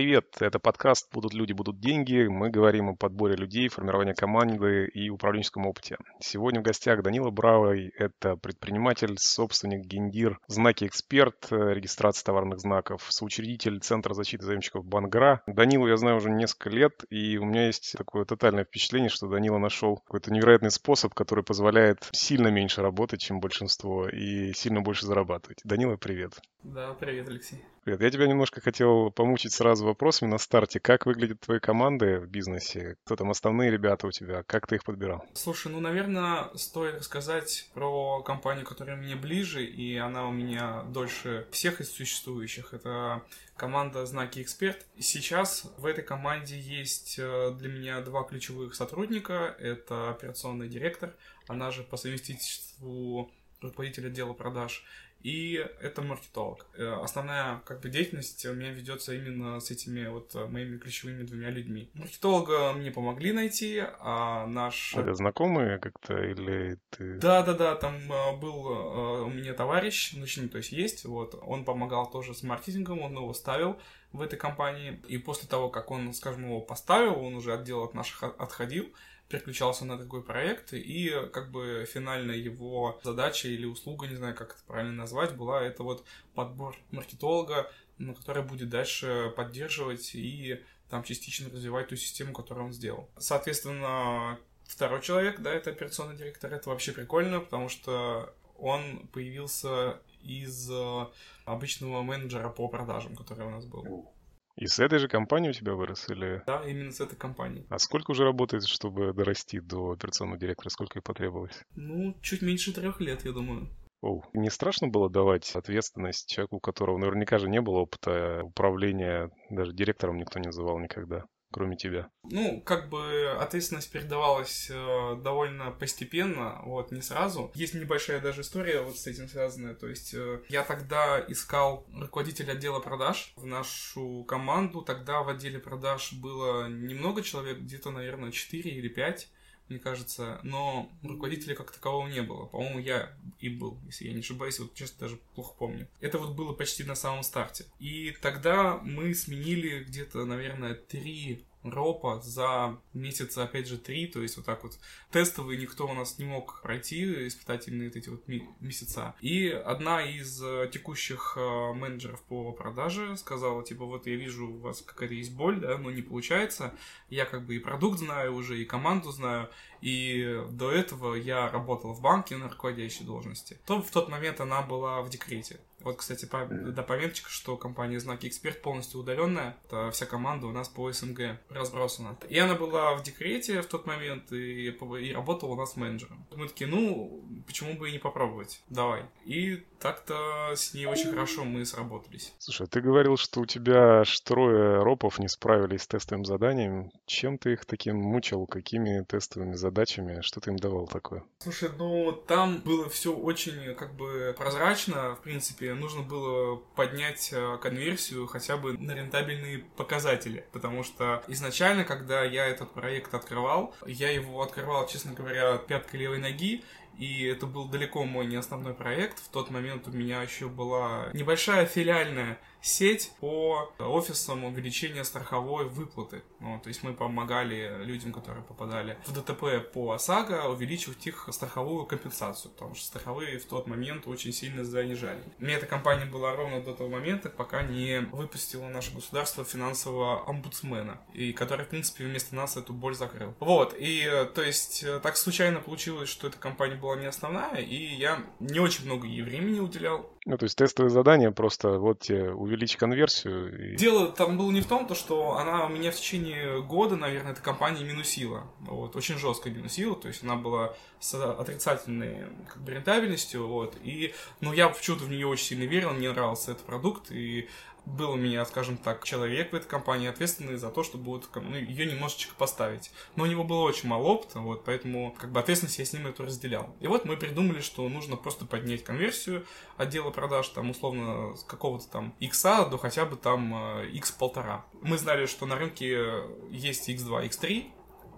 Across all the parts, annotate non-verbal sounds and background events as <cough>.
Привет, это подкаст «Будут люди, будут деньги». Мы говорим о подборе людей, формировании команды и управленческом опыте. Сегодня в гостях Данила Бравый. Это предприниматель, собственник Гендир, знаки эксперт, регистрация товарных знаков, соучредитель Центра защиты заемщиков Бангра. Данилу я знаю уже несколько лет, и у меня есть такое тотальное впечатление, что Данила нашел какой-то невероятный способ, который позволяет сильно меньше работать, чем большинство, и сильно больше зарабатывать. Данила, привет. Да, привет, Алексей. Привет. Я тебя немножко хотел помучить сразу вопросами на старте. Как выглядят твои команды в бизнесе? Кто там основные ребята у тебя? Как ты их подбирал? Слушай, ну, наверное, стоит рассказать про компанию, которая мне ближе, и она у меня дольше всех из существующих. Это команда «Знаки Эксперт». Сейчас в этой команде есть э, для меня два ключевых сотрудника. Это операционный директор, она же по совместительству руководитель отдела продаж, и это маркетолог. Э, основная как бы деятельность у меня ведется именно с этими вот э, моими ключевыми двумя людьми. Маркетолога мне помогли найти, а наш... Это знакомые как-то или ты... Да-да-да, там э, был у меня товарищ, ну, то есть есть, вот, он помогал тоже с маркетингом, он его ставил в этой компании, и после того, как он, скажем, его поставил, он уже от дел от наших отходил, переключался на такой проект, и как бы финальная его задача или услуга, не знаю, как это правильно назвать, была это вот подбор маркетолога, который будет дальше поддерживать и там частично развивать ту систему, которую он сделал. Соответственно, второй человек, да, это операционный директор, это вообще прикольно, потому что он появился из э, обычного менеджера по продажам, который у нас был. И с этой же компании у тебя вырос или... Да, именно с этой компании. А сколько уже работает, чтобы дорасти до операционного директора? Сколько ей потребовалось? Ну, чуть меньше трех лет, я думаю. Оу. Не страшно было давать ответственность человеку, у которого наверняка же не было опыта управления, даже директором никто не называл никогда? Кроме тебя? Ну, как бы ответственность передавалась э, довольно постепенно, вот, не сразу. Есть небольшая даже история вот с этим связанная, то есть э, я тогда искал руководителя отдела продаж в нашу команду, тогда в отделе продаж было немного человек, где-то, наверное, 4 или 5 мне кажется, но руководителя как такового не было. По-моему, я и был, если я не ошибаюсь, вот честно даже плохо помню. Это вот было почти на самом старте. И тогда мы сменили где-то, наверное, три ропа за месяца, опять же, три, то есть вот так вот тестовые никто у нас не мог пройти, испытательные вот эти вот месяца. И одна из э, текущих э, менеджеров по продаже сказала, типа, вот я вижу, у вас какая-то есть боль, да, но не получается, я как бы и продукт знаю уже, и команду знаю, и до этого я работал в банке на руководящей должности. То в тот момент она была в декрете. Вот, кстати, по, да, пометочка, что компания Знаки Эксперт полностью удаленная. Это вся команда у нас по СНГ разбросана. И она была в декрете в тот момент и, и работала у нас менеджером. Мы такие, ну, почему бы и не попробовать? Давай. И так-то с ней очень хорошо мы сработались. Слушай, ты говорил, что у тебя аж трое ропов не справились с тестовым заданием. Чем ты их таким мучил? Какими тестовыми задачами? Что ты им давал такое? Слушай, ну там было все очень как бы прозрачно. В принципе, нужно было поднять э, конверсию хотя бы на рентабельные показатели. Потому что изначально, когда я этот проект открывал, я его открывал, честно говоря, пяткой левой ноги, и это был далеко мой не основной проект. В тот момент у меня еще была небольшая филиальная сеть по офисам увеличения страховой выплаты. Ну, то есть мы помогали людям, которые попадали в ДТП по ОСАГО, увеличивать их страховую компенсацию, потому что страховые в тот момент очень сильно занижали. Мне эта компания была ровно до того момента, пока не выпустила наше государство финансового омбудсмена, и который, в принципе, вместо нас эту боль закрыл. Вот, и то есть так случайно получилось, что эта компания была не основная, и я не очень много ей времени уделял. Ну, то есть тестовые задания просто вот тебе увеличь конверсию. И... Дело там было не в том, то, что она у меня в течение года, наверное, эта компания минусила. Вот, очень жестко минусила, то есть она была с отрицательной как бы, рентабельностью, вот, и, ну, я почему-то в нее очень сильно верил, мне нравился этот продукт, и был у меня, скажем так, человек в этой компании, ответственный за то, чтобы вот, ну, ее немножечко поставить. Но у него было очень мало опыта, вот, поэтому как бы ответственность я с ним эту разделял. И вот мы придумали, что нужно просто поднять конверсию отдела продаж, там, условно, с какого-то там X до хотя бы там X э, полтора. Мы знали, что на рынке есть X2, X3,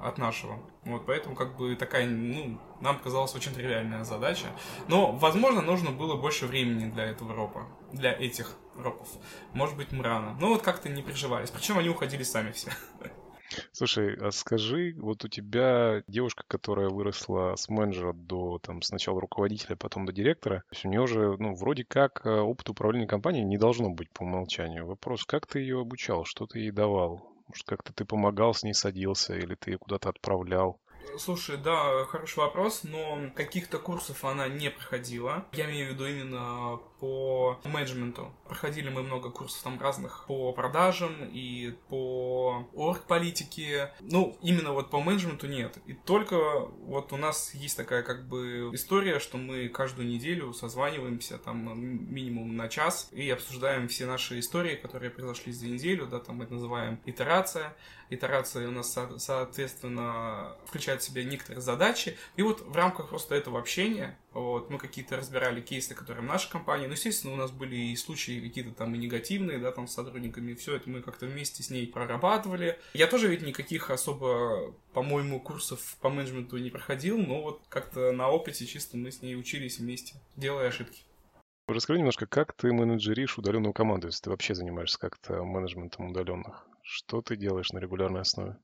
от нашего. Вот, поэтому как бы такая, ну, нам казалась очень тривиальная задача. Но, возможно, нужно было больше времени для этого ропа. для этих ропов. Может быть, мы рано. Но вот как-то не переживались. Причем они уходили сами все. <laughs> Слушай, а скажи, вот у тебя девушка, которая выросла с менеджера до там сначала руководителя, потом до директора, то есть у нее же, ну, вроде как э, опыт управления компанией не должно быть по умолчанию. Вопрос, как ты ее обучал, что ты ей давал? Может, как-то ты помогал с ней садился или ты ее куда-то отправлял? Слушай, да, хороший вопрос, но каких-то курсов она не проходила. Я имею в виду именно по менеджменту. Проходили мы много курсов там разных по продажам и по орг-политике. Ну, именно вот по менеджменту нет. И только вот у нас есть такая как бы история, что мы каждую неделю созваниваемся там минимум на час и обсуждаем все наши истории, которые произошли за неделю, да, там это называем итерация. Итерация у нас, соответственно, включает в себя некоторые задачи. И вот в рамках просто этого общения вот, мы какие-то разбирали кейсы, которые в нашей компании. Ну, естественно, у нас были и случаи какие-то там и негативные, да, там с сотрудниками. Все это мы как-то вместе с ней прорабатывали. Я тоже ведь никаких особо, по-моему, курсов по менеджменту не проходил, но вот как-то на опыте чисто мы с ней учились вместе, делая ошибки. Расскажи немножко, как ты менеджеришь удаленную команду, если ты вообще занимаешься как-то менеджментом удаленных? Что ты делаешь на регулярной основе?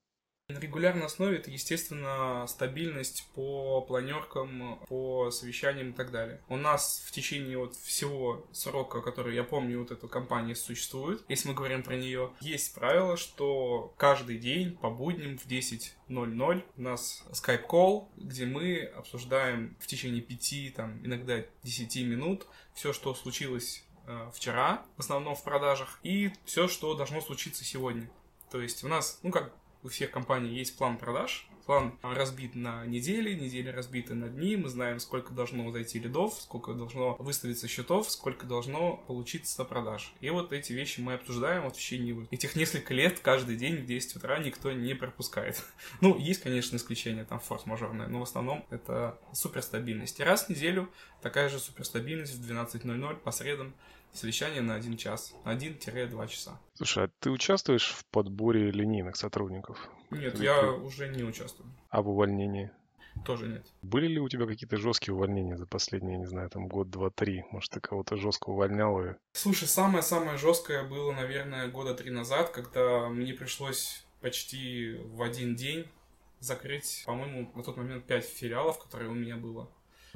На регулярной основе это, естественно, стабильность по планеркам, по совещаниям и так далее. У нас в течение вот всего срока, который я помню, вот эта компания существует, если мы говорим про нее, есть правило, что каждый день по будням в 10.00 у нас call, где мы обсуждаем в течение 5, там, иногда 10 минут все, что случилось э, вчера, в основном в продажах, и все, что должно случиться сегодня. То есть у нас, ну как у всех компаний есть план продаж. План разбит на недели, недели разбиты на дни. Мы знаем, сколько должно зайти лидов, сколько должно выставиться счетов, сколько должно получиться продаж. И вот эти вещи мы обсуждаем вот в течение этих несколько лет каждый день в 10 утра никто не пропускает. <laughs> Ну, есть, конечно, исключения, там форс-мажорные, но в основном это суперстабильность. И раз в неделю такая же суперстабильность в 12.00 по средам совещание на один час, 1-2 часа. Слушай, а ты участвуешь в подборе линейных сотрудников? Нет, Или я ты... уже не участвую. А в увольнении? Тоже нет. Были ли у тебя какие-то жесткие увольнения за последние, не знаю, там год, два, три? Может, ты кого-то жестко увольнял? И... Слушай, самое-самое жесткое было, наверное, года три назад, когда мне пришлось почти в один день закрыть, по-моему, на тот момент пять филиалов, которые у меня было.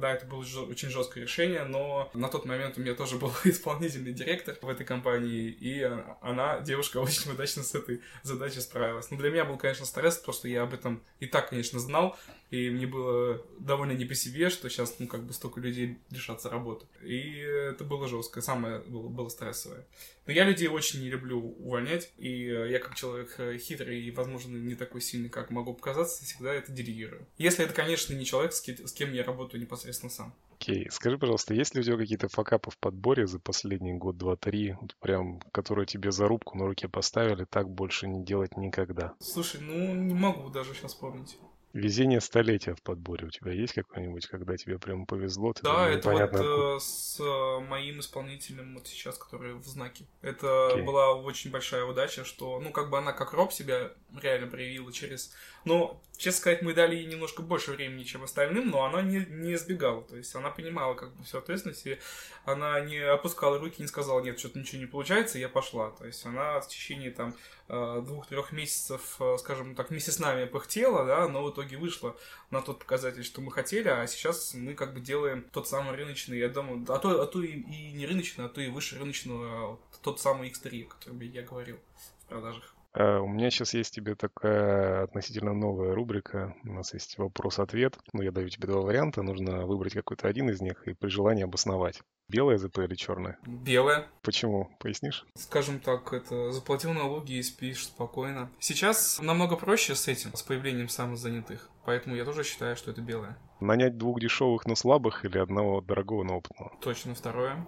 Да, это было очень жесткое решение, но на тот момент у меня тоже был <laughs> исполнительный директор в этой компании, и она, девушка, <laughs> очень удачно с этой задачей справилась. Но для меня был, конечно, стресс, просто я об этом и так, конечно, знал, и мне было довольно не по себе, что сейчас, ну, как бы столько людей лишатся работы. И это было жестко, самое было, было стрессовое. Но я людей очень не люблю увольнять, и я как человек э, хитрый и, возможно, не такой сильный, как могу показаться, всегда это делегирую. Если это, конечно, не человек, с кем я работаю непосредственно сам. Окей, okay. скажи, пожалуйста, есть ли у тебя какие-то факапы в подборе за последний год, два, три, вот прям, которые тебе за рубку на руке поставили, так больше не делать никогда? Слушай, ну не могу даже сейчас вспомнить. Везение столетия в подборе у тебя есть какое-нибудь, когда тебе прям повезло? Ты да, это вот э, с э, моим исполнителем вот сейчас, который в знаке. Это okay. была очень большая удача, что, ну, как бы она как роб себя реально проявила через... Ну, честно сказать, мы дали ей немножко больше времени, чем остальным, но она не, не избегала. То есть она понимала как бы всю ответственность, и она не опускала руки, не сказала, нет, что-то ничего не получается, я пошла. То есть она в течение там Э, двух-трех месяцев, э, скажем так, вместе с нами пыхтела, да, но в итоге вышла на тот показатель, что мы хотели, а сейчас мы как бы делаем тот самый рыночный, я думаю, а то, а то и, и не рыночный, а то и выше рыночного, тот самый X3, о котором я говорил в продажах. Uh, у меня сейчас есть тебе такая относительно новая рубрика. У нас есть вопрос-ответ. Ну, я даю тебе два варианта. Нужно выбрать какой-то один из них и при желании обосновать. Белое ЗП или черное? Белое. Почему? Пояснишь? Скажем так, это заплатил налоги и спишь спокойно. Сейчас намного проще с этим, с появлением самозанятых. Поэтому я тоже считаю, что это белое. Нанять двух дешевых, но слабых или одного дорогого, но опытного? Точно второе.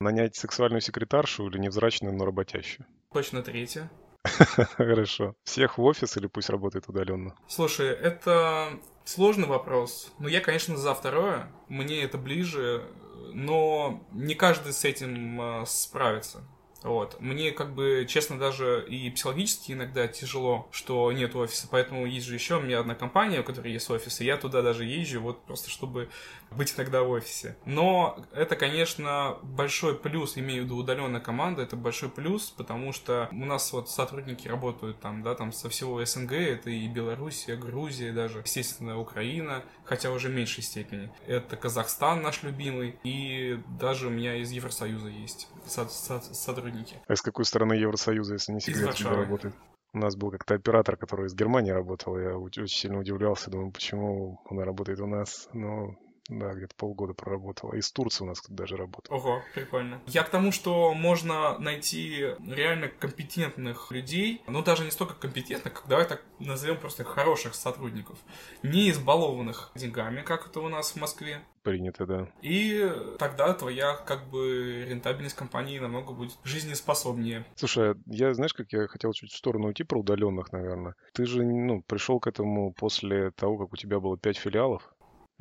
Нанять сексуальную секретаршу или невзрачную, но работящую? Точно третье. <laughs> Хорошо. Всех в офис или пусть работает удаленно? Слушай, это сложный вопрос. Но я, конечно, за второе. Мне это ближе но не каждый с этим а, справится. Вот. Мне, как бы, честно, даже и психологически иногда тяжело, что нет офиса, поэтому есть же еще у меня одна компания, у которой есть офис, и я туда даже езжу, вот просто чтобы быть иногда в офисе. Но это, конечно, большой плюс, имею в виду удаленная команда, это большой плюс, потому что у нас вот сотрудники работают там, да, там со всего СНГ, это и Белоруссия, Грузия даже, естественно, Украина, хотя уже в меньшей степени. Это Казахстан наш любимый, и даже у меня из Евросоюза есть сотрудники. А из какой стороны Евросоюза, если не секрет, тебе работает? У нас был как-то оператор, который из Германии работал. Я очень сильно удивлялся, думаю, почему она работает у нас. Но да, где-то полгода проработала. Из Турции у нас даже работал. Ого, прикольно. Я к тому, что можно найти реально компетентных людей, ну даже не столько компетентных, как давай так назовем просто хороших сотрудников, не избалованных деньгами, как это у нас в Москве. Принято, да. И тогда твоя как бы рентабельность компании намного будет жизнеспособнее. Слушай, я знаешь, как я хотел чуть в сторону уйти про удаленных, наверное. Ты же, ну, пришел к этому после того, как у тебя было пять филиалов.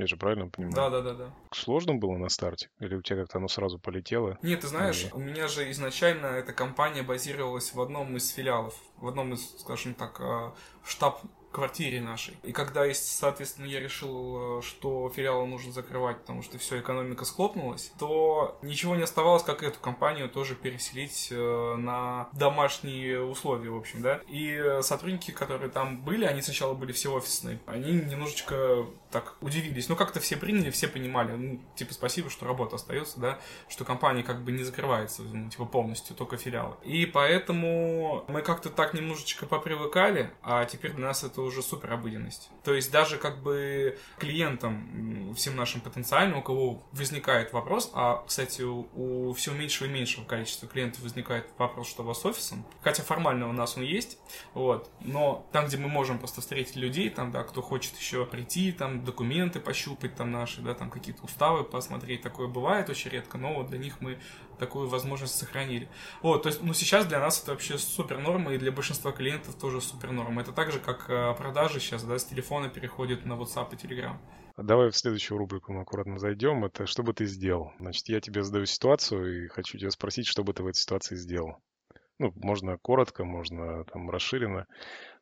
Я же правильно понимаю? Да, да, да, да. Сложно было на старте? Или у тебя как-то оно сразу полетело? Нет, ты знаешь, у меня же изначально эта компания базировалась в одном из филиалов, в одном из, скажем так, э, штаб квартире нашей. И когда, соответственно, я решил, э, что филиалы нужно закрывать, потому что все, экономика схлопнулась, то ничего не оставалось, как эту компанию тоже переселить э, на домашние условия, в общем, да. И сотрудники, которые там были, они сначала были все офисные, они немножечко так удивились. Ну, как-то все приняли, все понимали, ну, типа, спасибо, что работа остается, да, что компания как бы не закрывается, ну, типа, полностью, только филиалы. И поэтому мы как-то так немножечко попривыкали, а теперь для нас это это уже супер обыденность. То есть даже как бы клиентам, всем нашим потенциальным, у кого возникает вопрос, а, кстати, у, у все меньшего и меньшего количества клиентов возникает вопрос, что у вас с офисом, хотя формально у нас он есть, вот, но там, где мы можем просто встретить людей, там, да, кто хочет еще прийти, там, документы пощупать там наши, да, там, какие-то уставы посмотреть, такое бывает очень редко, но вот для них мы такую возможность сохранили. Вот, то есть, ну, сейчас для нас это вообще супер норма, и для большинства клиентов тоже супер норма. Это так же, как э, продажи сейчас, да, с телефона переходят на WhatsApp и Telegram. Давай в следующую рубрику мы аккуратно зайдем. Это что бы ты сделал? Значит, я тебе задаю ситуацию и хочу тебя спросить, что бы ты в этой ситуации сделал. Ну, можно коротко, можно там расширенно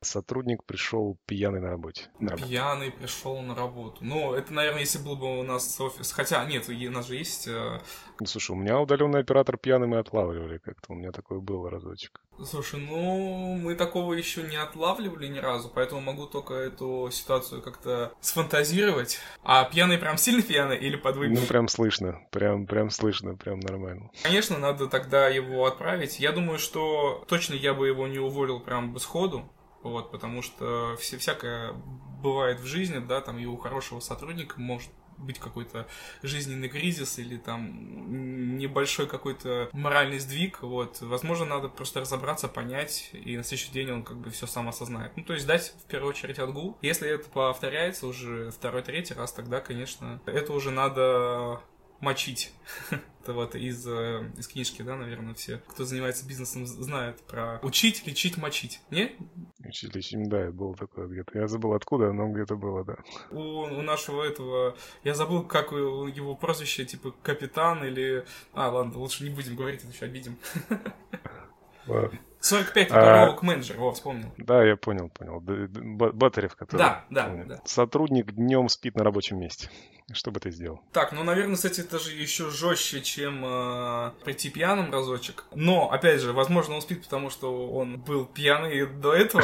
сотрудник пришел пьяный на работе. На пьяный пришел на работу. Ну, это, наверное, если был бы у нас офис. Хотя, нет, у нас же есть... Э... Ну, слушай, у меня удаленный оператор пьяный мы отлавливали как-то. У меня такое было разочек. Слушай, ну, мы такого еще не отлавливали ни разу, поэтому могу только эту ситуацию как-то сфантазировать. А пьяный прям сильно пьяный или подвыпивший? Ну, прям слышно. Прям, прям слышно, прям нормально. Конечно, надо тогда его отправить. Я думаю, что точно я бы его не уволил прям бы сходу. Вот, потому что все, всякое бывает в жизни, да, там и у хорошего сотрудника может быть какой-то жизненный кризис или там небольшой какой-то моральный сдвиг, вот, возможно, надо просто разобраться, понять, и на следующий день он как бы все сам осознает. Ну, то есть дать в первую очередь отгул. Если это повторяется уже второй-третий раз, тогда, конечно, это уже надо мочить. <laughs> Это вот из, э, из книжки, да, наверное, все, кто занимается бизнесом, знают про учить, лечить, мочить. Не? Учить, лечить, да, было такое где-то. Я забыл откуда, но где-то было, да. У, у нашего этого, я забыл, как его прозвище, типа капитан или... А, ладно, лучше не будем говорить, это еще обидим. <laughs> Ладно. 45 а, менеджер, во, вспомнил. Да, я понял, понял. Батарев, который... Да, да, да. Сотрудник днем спит на рабочем месте. Что бы ты сделал? Так, ну, наверное, кстати, это же еще жестче, чем э, прийти пьяным разочек. Но, опять же, возможно, он спит, потому что он был пьяный до этого.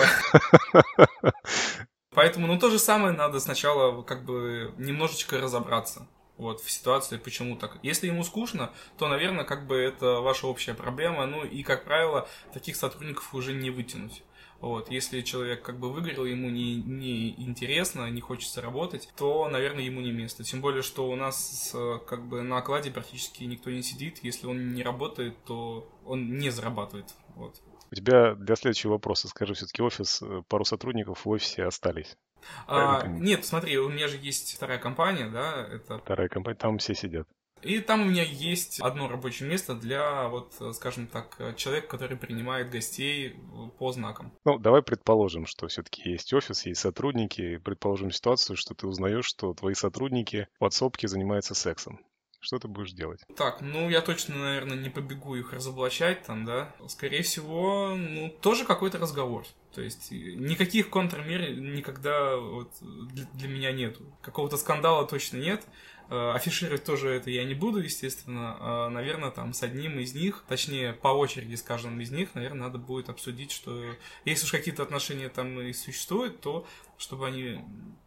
<laughs> Поэтому, ну, то же самое надо сначала как бы немножечко разобраться вот, в ситуации, почему так. Если ему скучно, то, наверное, как бы это ваша общая проблема, ну и, как правило, таких сотрудников уже не вытянуть. Вот, если человек как бы выгорел, ему не, не интересно, не хочется работать, то, наверное, ему не место. Тем более, что у нас как бы на окладе практически никто не сидит. Если он не работает, то он не зарабатывает. Вот. У тебя для следующего вопроса, скажи, все-таки офис, э, пару сотрудников в офисе остались. А, нет, смотри, у меня же есть вторая компания, да, это... Вторая компания, там все сидят. И там у меня есть одно рабочее место для, вот, скажем так, человека, который принимает гостей по знакам. Ну, давай предположим, что все-таки есть офис, есть сотрудники. Предположим ситуацию, что ты узнаешь, что твои сотрудники в подсобке занимаются сексом. Что ты будешь делать? Так, ну я точно, наверное, не побегу их разоблачать там, да. Скорее всего, ну, тоже какой-то разговор. То есть никаких контрмер никогда вот для, для меня нету. Какого-то скандала точно нет. Э, афишировать тоже это я не буду, естественно. А, наверное, там с одним из них, точнее, по очереди с каждым из них, наверное, надо будет обсудить, что если уж какие-то отношения там и существуют, то чтобы они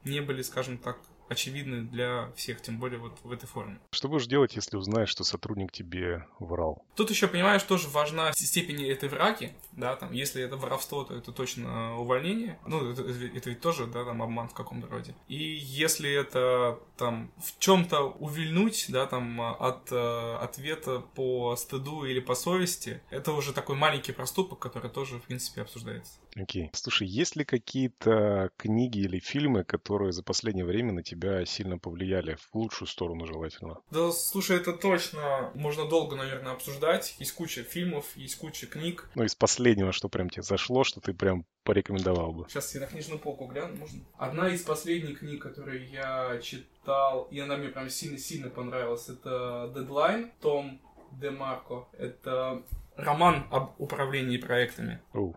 не были, скажем так, очевидны для всех, тем более вот в этой форме. Что будешь делать, если узнаешь, что сотрудник тебе врал? Тут еще, понимаешь, тоже важна степень этой враки, да, там, если это воровство, то это точно увольнение, ну, это, это ведь тоже, да, там, обман в каком-то роде. И если это, там, в чем-то увильнуть, да, там, от э, ответа по стыду или по совести, это уже такой маленький проступок, который тоже, в принципе, обсуждается. Окей. Слушай, есть ли какие-то книги или фильмы, которые за последнее время на тебя сильно повлияли? В лучшую сторону желательно. Да, слушай, это точно можно долго, наверное, обсуждать. Есть куча фильмов, есть куча книг. Ну, из последнего, что прям тебе зашло, что ты прям порекомендовал бы? Сейчас я на книжную полку гляну, можно? Одна из последних книг, которые я читал, и она мне прям сильно-сильно понравилась, это «Дедлайн», Том Демарко. Это роман об управлении проектами. Oh.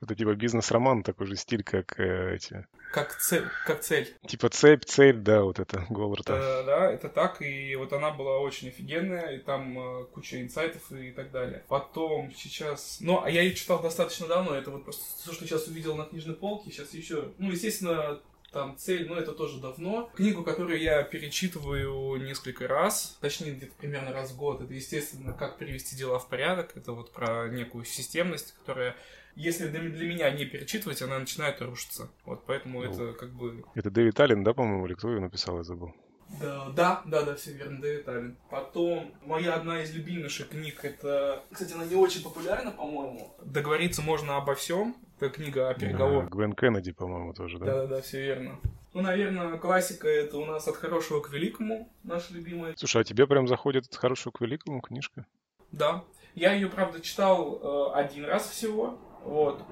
Это типа бизнес-роман, такой же стиль, как э, эти... Как цель, как цель. Типа цепь, цель, да, вот это, Голларта. Э, да, это так, и вот она была очень офигенная, и там э, куча инсайтов и так далее. Потом сейчас... Ну, а я ее читал достаточно давно, это вот просто то, что сейчас увидел на книжной полке, сейчас еще... Ну, естественно, там цель, но это тоже давно. Книгу, которую я перечитываю несколько раз, точнее где-то примерно раз в год, это, естественно, как привести дела в порядок. Это вот про некую системность, которая если для, для меня не перечитывать, она начинает рушиться. Вот поэтому ну, это как бы... Это Дэвид Аллен, да, по-моему, или кто ее написал, я забыл. Да, да, да, да, все верно, Дэвид Аллен. Потом, моя одна из любимейших книг, это... Кстати, она не очень популярна, по-моему. Договориться можно обо всем. Это книга о переговорах. Да, Гвен Кеннеди, по-моему, тоже, да? Да, да, да, все верно. Ну, наверное, классика это у нас от хорошего к великому, наша любимая. Слушай, а тебе прям заходит от хорошего к великому книжка? Да. Я ее, правда, читал э, один раз всего. Вот.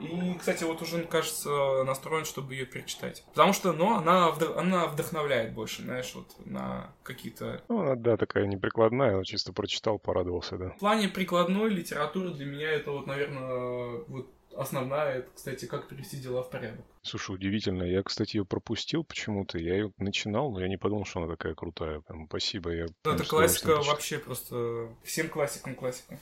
И, кстати, вот уже, кажется, настроен, чтобы ее перечитать. Потому что, ну, она, вдох... она вдохновляет больше, знаешь, вот на какие-то... Ну, она, да, такая неприкладная, чисто прочитал, порадовался, да. В плане прикладной литературы для меня это вот, наверное, вот основная, это, кстати, как привести дела в порядок. Слушай, удивительно. Я, кстати, ее пропустил почему-то. Я ее начинал, но я не подумал, что она такая крутая. Прям, спасибо. Я ну, это классика вообще просто... Всем классикам классика.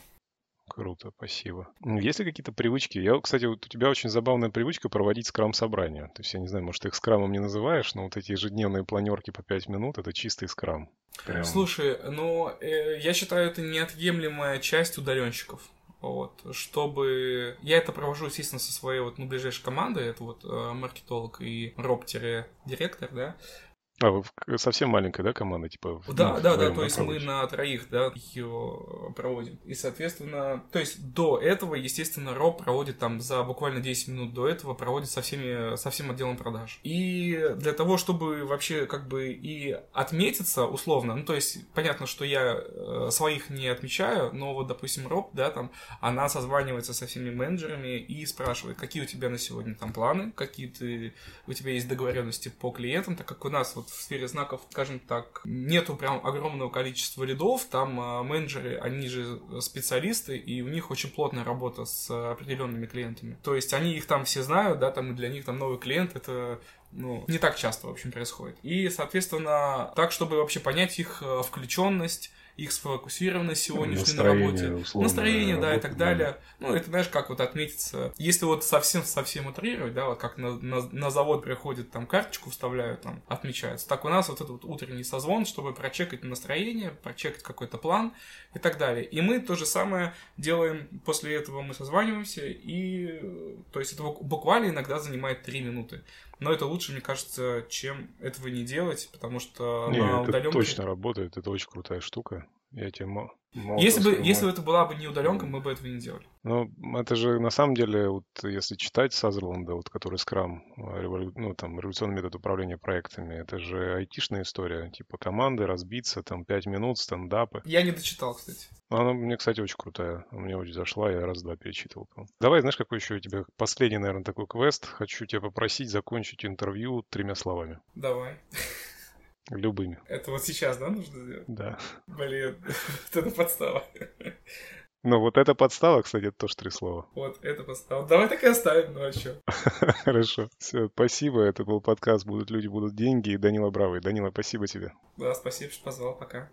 Круто, спасибо. Есть ли какие-то привычки? Я, кстати, вот у тебя очень забавная привычка проводить скрам-собрания. То есть, я не знаю, может, ты их скрамом не называешь, но вот эти ежедневные планерки по 5 минут — это чистый скрам. Прям... Слушай, ну, э, я считаю, это неотъемлемая часть удаленщиков. Вот, чтобы... Я это провожу, естественно, со своей вот, ну, ближайшей командой, это вот э, маркетолог и роб-директор, да, а, вы совсем маленькая, да, команда, типа? Да, ну, да, да, то есть мы на троих, да, ее проводим. И, соответственно, то есть до этого, естественно, Роб проводит там за буквально 10 минут до этого, проводит со всеми, со всем отделом продаж. И для того, чтобы вообще как бы и отметиться условно, ну, то есть понятно, что я э, своих не отмечаю, но вот, допустим, Роб, да, там, она созванивается со всеми менеджерами и спрашивает, какие у тебя на сегодня там планы, какие ты, у тебя есть договоренности по клиентам, так как у нас вот вот в сфере знаков, скажем так, нету прям огромного количества лидов, там э, менеджеры, они же специалисты, и у них очень плотная работа с определенными клиентами. То есть они их там все знают, да, там для них там новый клиент это ну, не так часто, в общем, происходит. И, соответственно, так, чтобы вообще понять их э, включенность, их сфокусированность сегодняшней на работе, условно, настроение, да, и так далее. Да. Ну, это, знаешь, как вот отметиться. Если вот совсем-совсем утрировать, да, вот как на, на, на завод приходит, там, карточку вставляют, там, отмечается. Так у нас вот этот вот утренний созвон, чтобы прочекать настроение, прочекать какой-то план и так далее. И мы то же самое делаем, после этого мы созваниваемся, и, то есть, это буквально иногда занимает 3 минуты. Но это лучше, мне кажется, чем этого не делать, потому что не, на удаленке... точно работает, это очень крутая штука. Я тебе если бы, если бы это была бы не удаленка, мы бы этого не делали. Ну, это же на самом деле, вот если читать Сазерленда, вот который Scrum, э, револю... ну, там, революционный метод управления проектами, это же айтишная история, типа команды, разбиться, там, 5 минут, стендапы. Я не дочитал, кстати. Она мне, кстати, очень крутая. Мне очень зашла, я раз-два перечитывал. Давай, знаешь, какой еще у тебя последний, наверное, такой квест? Хочу тебя попросить закончить интервью тремя словами. Давай. Любыми. Это вот сейчас, да, нужно сделать? Да. Блин, <laughs> это подстава. Ну, вот эта подстава, кстати, это тоже три слова. Вот, это подстава. Давай так и оставим, ну а что? <laughs> Хорошо. Все, спасибо. Это был подкаст «Будут люди, будут деньги» и Данила Бравый. Данила, спасибо тебе. Да, спасибо, что позвал. Пока.